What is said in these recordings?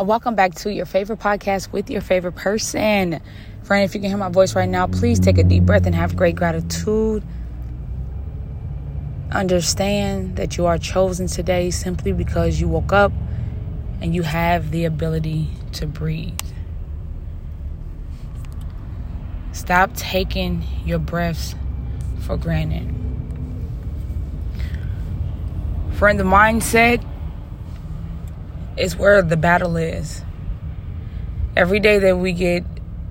Uh, welcome back to your favorite podcast with your favorite person. Friend, if you can hear my voice right now, please take a deep breath and have great gratitude. Understand that you are chosen today simply because you woke up and you have the ability to breathe. Stop taking your breaths for granted. Friend, the mindset is where the battle is. Every day that we get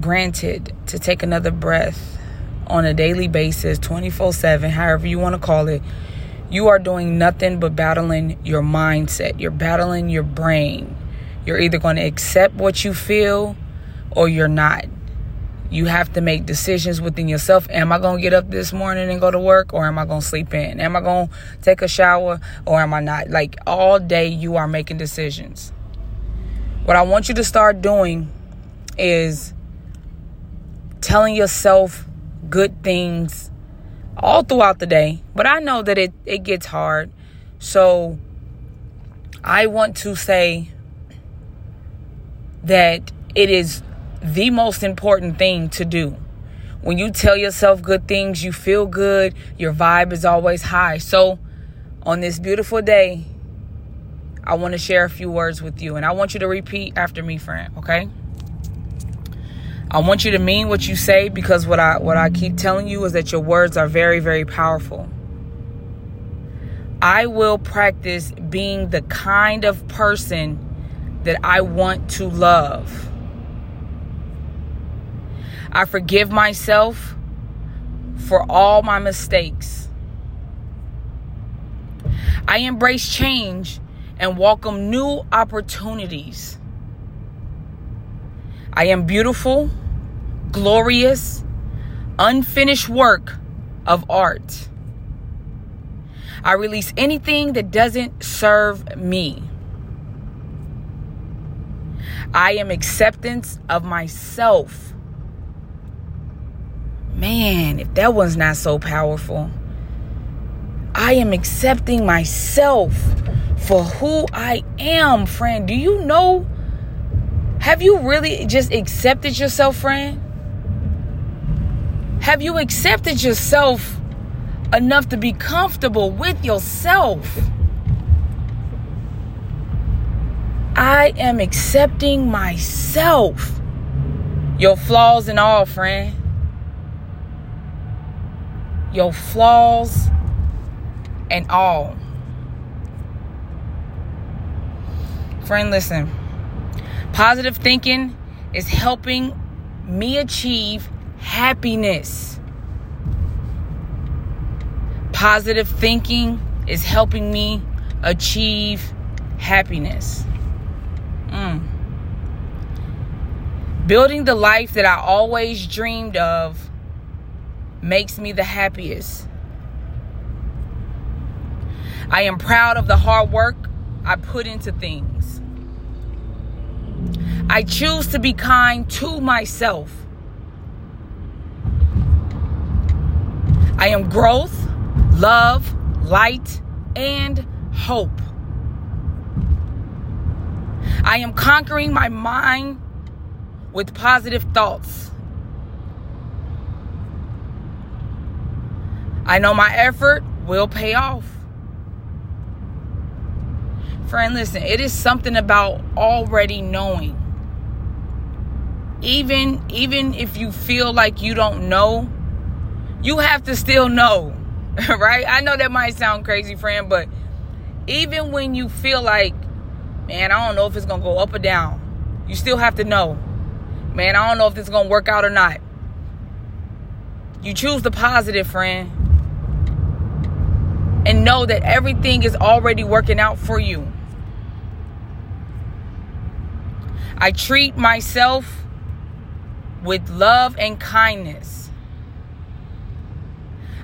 granted to take another breath on a daily basis, 24 7, however you want to call it, you are doing nothing but battling your mindset. You're battling your brain. You're either going to accept what you feel or you're not. You have to make decisions within yourself. Am I going to get up this morning and go to work or am I going to sleep in? Am I going to take a shower or am I not? Like all day, you are making decisions. What I want you to start doing is telling yourself good things all throughout the day. But I know that it, it gets hard. So I want to say that it is the most important thing to do. When you tell yourself good things, you feel good, your vibe is always high. So, on this beautiful day, I want to share a few words with you, and I want you to repeat after me, friend, okay? I want you to mean what you say because what I what I keep telling you is that your words are very very powerful. I will practice being the kind of person that I want to love. I forgive myself for all my mistakes. I embrace change and welcome new opportunities. I am beautiful, glorious, unfinished work of art. I release anything that doesn't serve me. I am acceptance of myself man, if that one's not so powerful, I am accepting myself for who I am, friend. Do you know? Have you really just accepted yourself, friend? Have you accepted yourself enough to be comfortable with yourself? I am accepting myself. Your flaws and all, friend your flaws, and all. Friend, listen. Positive thinking is helping me achieve happiness. Positive thinking is helping me achieve happiness. Mm. Building the life that I always dreamed of makes me the happiest. I am proud of the hard work I put into things. I choose to be kind to myself. I am growth, love, light, and hope. I am conquering my mind with positive thoughts. I know my effort will pay off. Friend, listen, it is something about already knowing. Even even if you feel like you don't know, you have to still know. right? I know that might sound crazy, friend, but even when you feel like, man, I don't know if it's going to go up or down, you still have to know. Man, I don't know if this is going to work out or not. You choose the positive, friend and know that everything is already working out for you. I treat myself with love and kindness.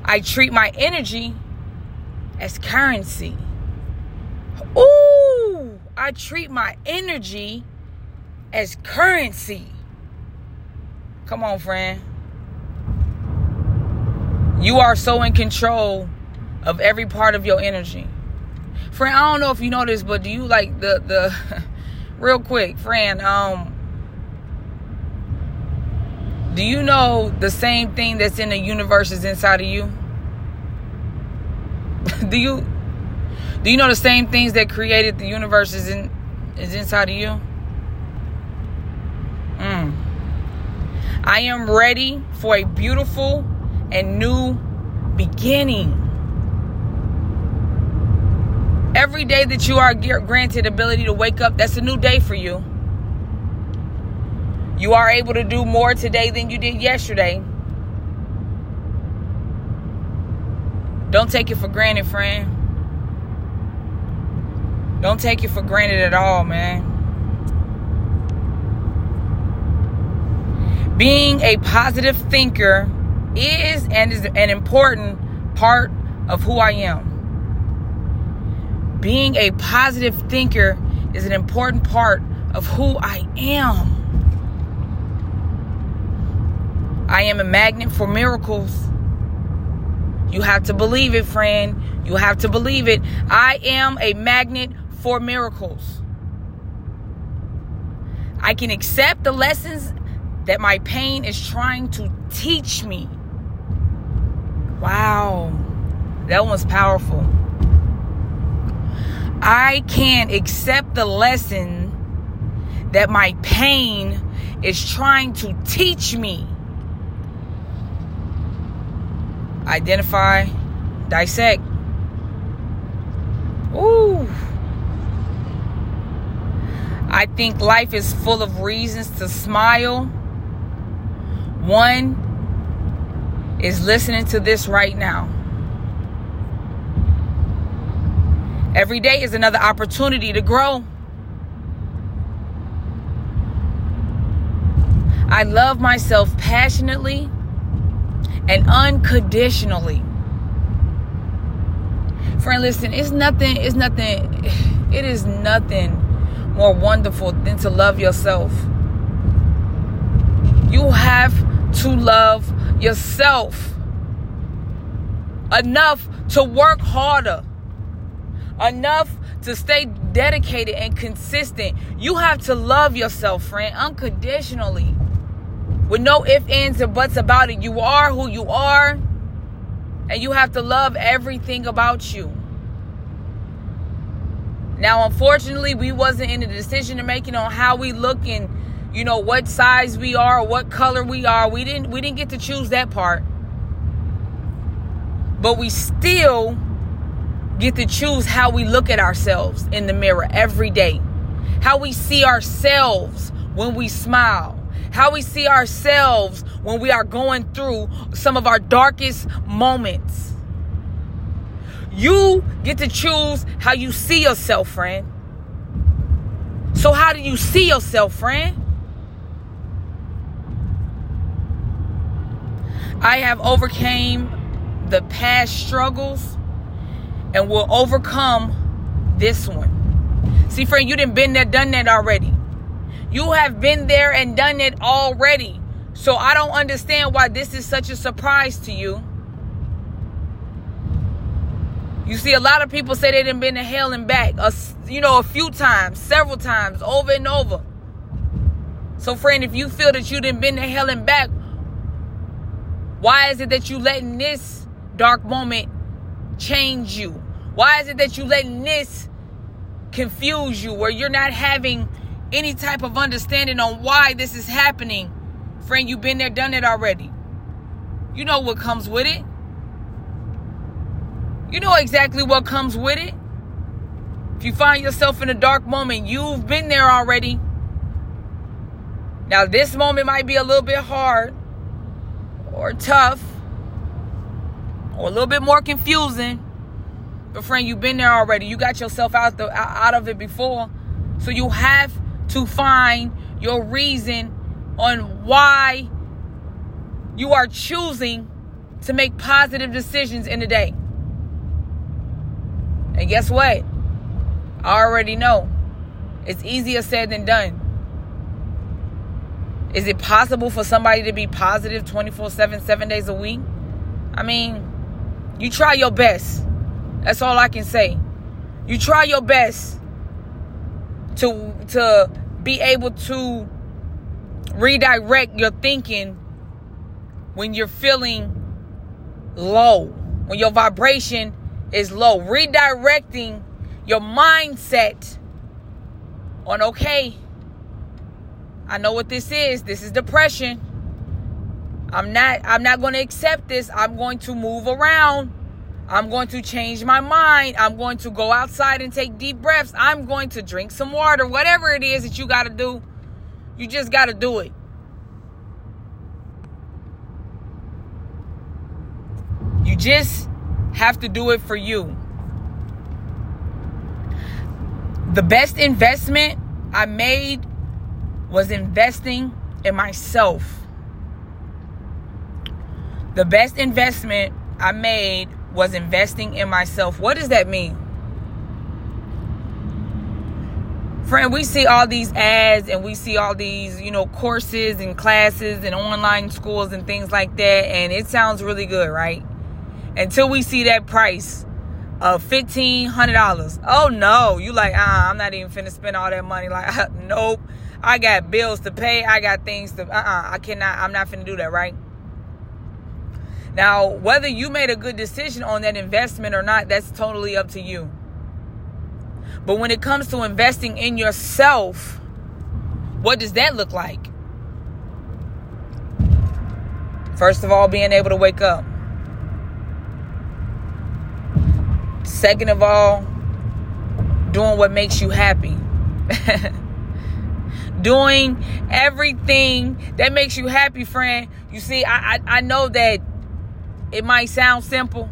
I treat my energy as currency. Ooh, I treat my energy as currency. Come on, friend. You are so in control of every part of your energy. Friend, I don't know if you know this, but do you like the the real quick, friend. Um, do you know the same thing that's in the universe is inside of you? do you do you know the same things that created the universe is in is inside of you? Mm. I am ready for a beautiful and new beginning. Every day that you are granted ability to wake up, that's a new day for you. You are able to do more today than you did yesterday. Don't take it for granted, friend. Don't take it for granted at all, man. Being a positive thinker is and is an important part of who I am. Being a positive thinker is an important part of who I am. I am a magnet for miracles. You have to believe it, friend. You have to believe it. I am a magnet for miracles. I can accept the lessons that my pain is trying to teach me. Wow. That was powerful. I can't accept the lesson that my pain is trying to teach me. Identify, dissect. Ooh. I think life is full of reasons to smile. One is listening to this right now. Every day is another opportunity to grow. I love myself passionately and unconditionally. Friend, listen, it's nothing, it's nothing, it is nothing more wonderful than to love yourself. You have to love yourself enough to work harder enough to stay dedicated and consistent. You have to love yourself, friend, unconditionally. With no ifs, ands, or buts about it. You are who you are. And you have to love everything about you. Now, unfortunately, we wasn't in the decision to making on how we look and you know what size we are, what color we are. We didn't we didn't get to choose that part. But we still get to choose how we look at ourselves in the mirror every day, how we see ourselves when we smile, how we see ourselves when we are going through some of our darkest moments. You get to choose how you see yourself, friend. So, how do you see yourself, friend? I have overcame the past struggles and we'll overcome this one. See, friend, you didn't been there, done that already. You have been there and done it already. So I don't understand why this is such a surprise to you. You see, a lot of people say they didn't been to hell and back, a, you know, a few times, several times, over and over. So, friend, if you feel that you didn't been to hell and back, why is it that you letting this dark moment change you? Why is it that you letting this confuse you where you're not having any type of understanding on why this is happening? Friend, you've been there, done it already. You know what comes with it. You know exactly what comes with it. If you find yourself in a dark moment, you've been there already. Now, this moment might be a little bit hard or tough or a little bit more confusing. But friend, you've been there already. You got yourself out the out of it before. So you have to find your reason on why you are choosing to make positive decisions in the day. And guess what? I already know. It's easier said than done. Is it possible for somebody to be positive 24 7, seven days a week? I mean, you try your best. That's all I can say. You try your best to to be able to redirect your thinking when you're feeling low, when your vibration is low, redirecting your mindset on okay, I know what this is. This is depression. I'm not I'm not going to accept this. I'm going to move around. I'm going to change my mind. I'm going to go outside and take deep breaths. I'm going to drink some water. Whatever it is that you got to do, you just got to do it. You just have to do it for you. The best investment I made was investing in myself. The best investment I made was investing in myself. What does that mean? Friend, we see all these ads and we see all these, you know, courses and classes and online schools and things like that, and it sounds really good, right? Until we see that price of fifteen hundred dollars. Oh no, you like, uh, I'm not even finna spend all that money. Like, nope, I got bills to pay. I got things to. Uh, uh I cannot. I'm not finna do that, right? Now, whether you made a good decision on that investment or not, that's totally up to you. But when it comes to investing in yourself, what does that look like? First of all, being able to wake up. Second of all, doing what makes you happy. doing everything that makes you happy, friend. You see, I, I, I know that it might sound simple,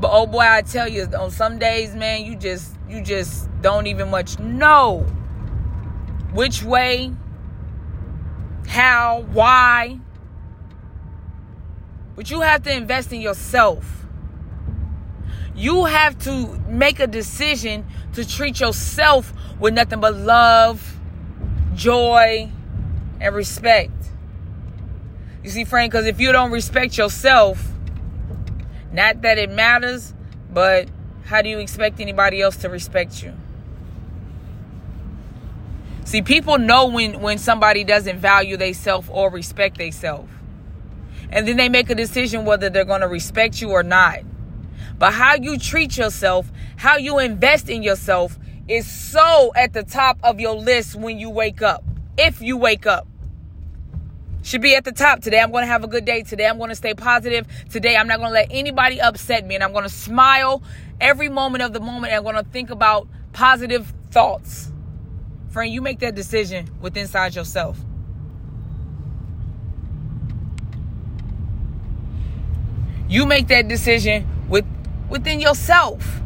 but oh boy, I tell you, on some days, man, you just you just don't even much know which way, how, why. But you have to invest in yourself. You have to make a decision to treat yourself with nothing but love, joy, and respect. You see, friend, because if you don't respect yourself, not that it matters, but how do you expect anybody else to respect you? See, people know when when somebody doesn't value themselves or respect themselves. And then they make a decision whether they're going to respect you or not. But how you treat yourself, how you invest in yourself is so at the top of your list when you wake up. If you wake up should be at the top. Today I'm going to have a good day. Today I'm going to stay positive. Today I'm not going to let anybody upset me and I'm going to smile every moment of the moment and I'm going to think about positive thoughts. Friend, you make that decision with inside yourself. You make that decision with within yourself.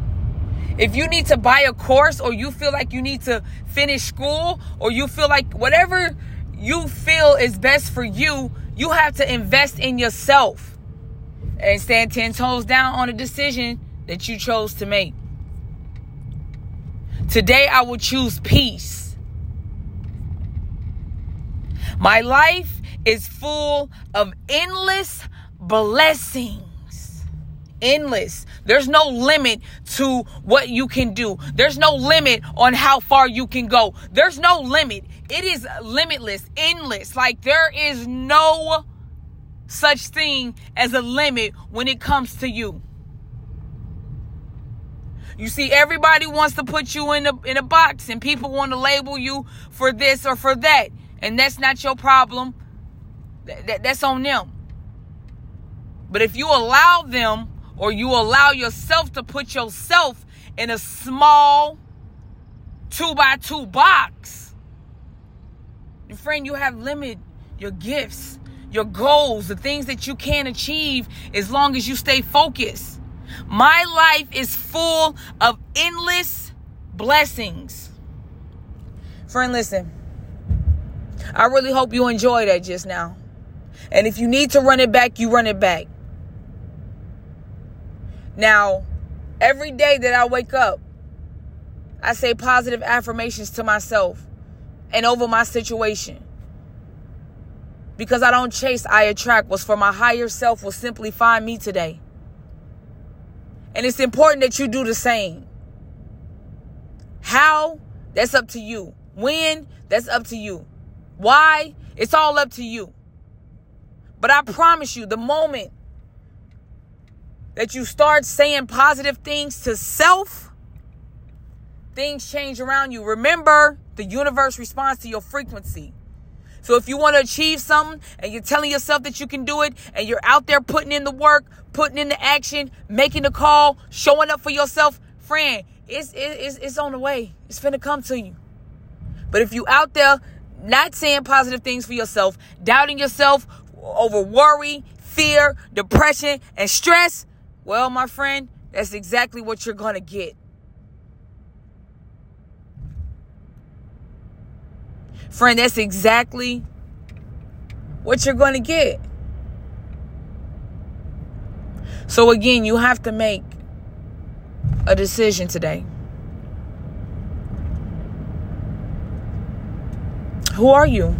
If you need to buy a course or you feel like you need to finish school or you feel like whatever you feel is best for you, you have to invest in yourself and stand 10 toes down on a decision that you chose to make. Today, I will choose peace. My life is full of endless blessings endless. There's no limit to what you can do. There's no limit on how far you can go. There's no limit. It is limitless, endless. Like there is no such thing as a limit when it comes to you. You see, everybody wants to put you in a in a box, and people want to label you for this or for that, and that's not your problem. That, that's on them. But if you allow them or you allow yourself to put yourself in a small two by two box. Friend, you have limited your gifts, your goals, the things that you can achieve as long as you stay focused. My life is full of endless blessings. Friend, listen. I really hope you enjoy that just now. And if you need to run it back, you run it back. Now, every day that I wake up, I say positive affirmations to myself and over my situation. Because I don't chase, I attract. What's for my higher self will simply find me today. And it's important that you do the same. How That's up to you. When? That's up to you. Why? It's all up to you. But I promise you, the moment that you start saying positive things to self, things change around you. Remember, the universe responds to your frequency. So if you want to achieve something and you're telling yourself that you can do it and you're out there putting in the work, putting in the action, making the call, showing up for yourself, friend, it's, it's, it's on the way. It's finna come to you. But if you out there not saying positive things for yourself, doubting yourself over worry, fear, depression, and stress, well, my friend, that's exactly what you're to get. Friend, that's exactly what you're going to get. So, again, you have to make a decision today. Who are you?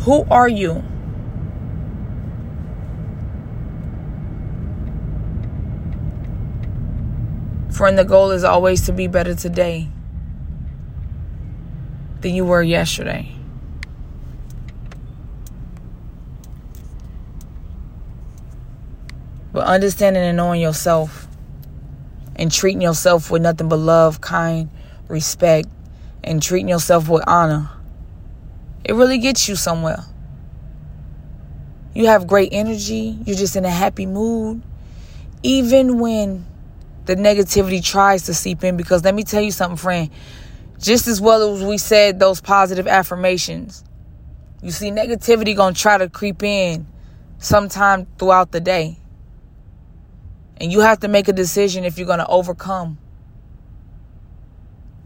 Who are you? Friend, the goal is always to be better today than you were yesterday. But understanding and knowing yourself and treating yourself with nothing but love, kind, respect, and treating yourself with honor, it really gets you somewhere. You have great energy, you're just in a happy mood, even when the negativity tries to seep in. Because let me tell you something, friend, just as well as we said those positive affirmations, you see, negativity gonna try to creep in sometime throughout the day. And you have to make a decision if you're gonna overcome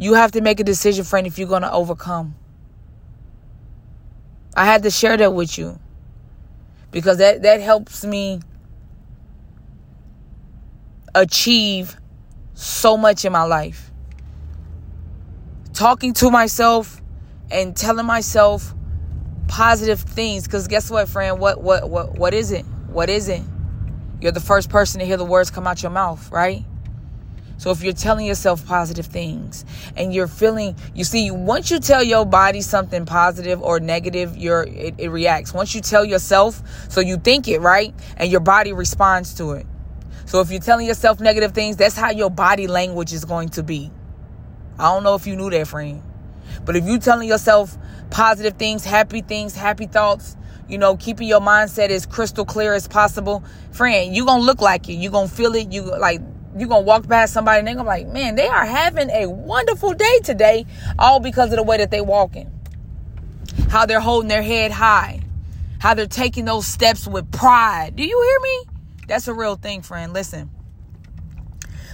you have to make a decision, friend, if you're to overcome. I had to share that with you because that, that helps me achieve so much in my life. Talking to myself and telling myself positive things because guess what friend what what what what is it what is it you're the first person to hear the words come out your mouth right so if you're telling yourself positive things and you're feeling, you see, once you tell your body something positive or negative, your it, it reacts. Once you tell yourself, so you think it, right? And your body responds to it. So if you're telling yourself negative things, that's how your body language is going to be. I don't know if you knew that, friend. But if you're telling yourself positive things, happy things, happy thoughts, you know, keeping your mindset as crystal clear as possible, friend, you're going to look like it. You're going to feel it. You like you're gonna walk past somebody and they're gonna be like, man, they are having a wonderful day today, all because of the way that they walking. How they're holding their head high, how they're taking those steps with pride. Do you hear me? That's a real thing, friend. Listen.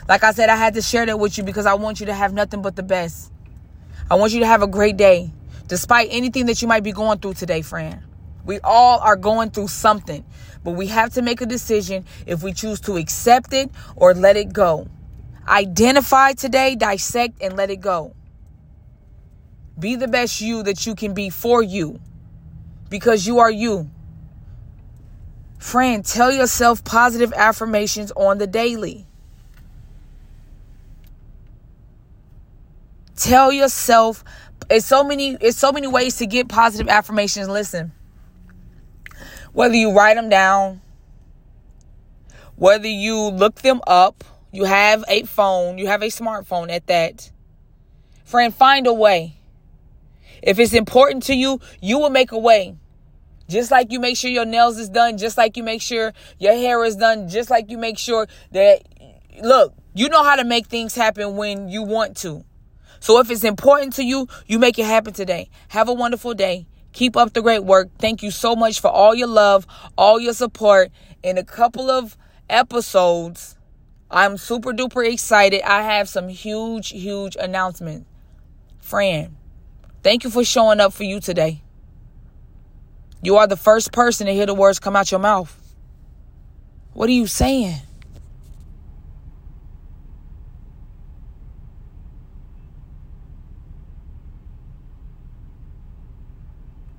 Like I said, I had to share that with you because I want you to have nothing but the best. I want you to have a great day, despite anything that you might be going through today, friend. We all are going through something. But we have to make a decision if we choose to accept it or let it go. Identify today, dissect, and let it go. Be the best you that you can be for you because you are you. Friend, tell yourself positive affirmations on the daily. Tell yourself it's so many it's so many ways to get positive affirmations. Listen. Whether you write them down, whether you look them up, you have a phone, you have a smartphone at that. Friend, find a way. If it's important to you, you will make a way. Just like you make sure your nails is done, just like you make sure your hair is done, just like you make sure that look, you know how to make things happen when you want to. So if it's important to you, you make it happen today. Have a wonderful day. Keep up the great work. Thank you so much for all your love, all your support. In a couple of episodes, I'm super duper excited. I have some huge, huge announcement. Friend, thank you for showing up for you today. You are the first person to hear the words come out your mouth. What are you saying?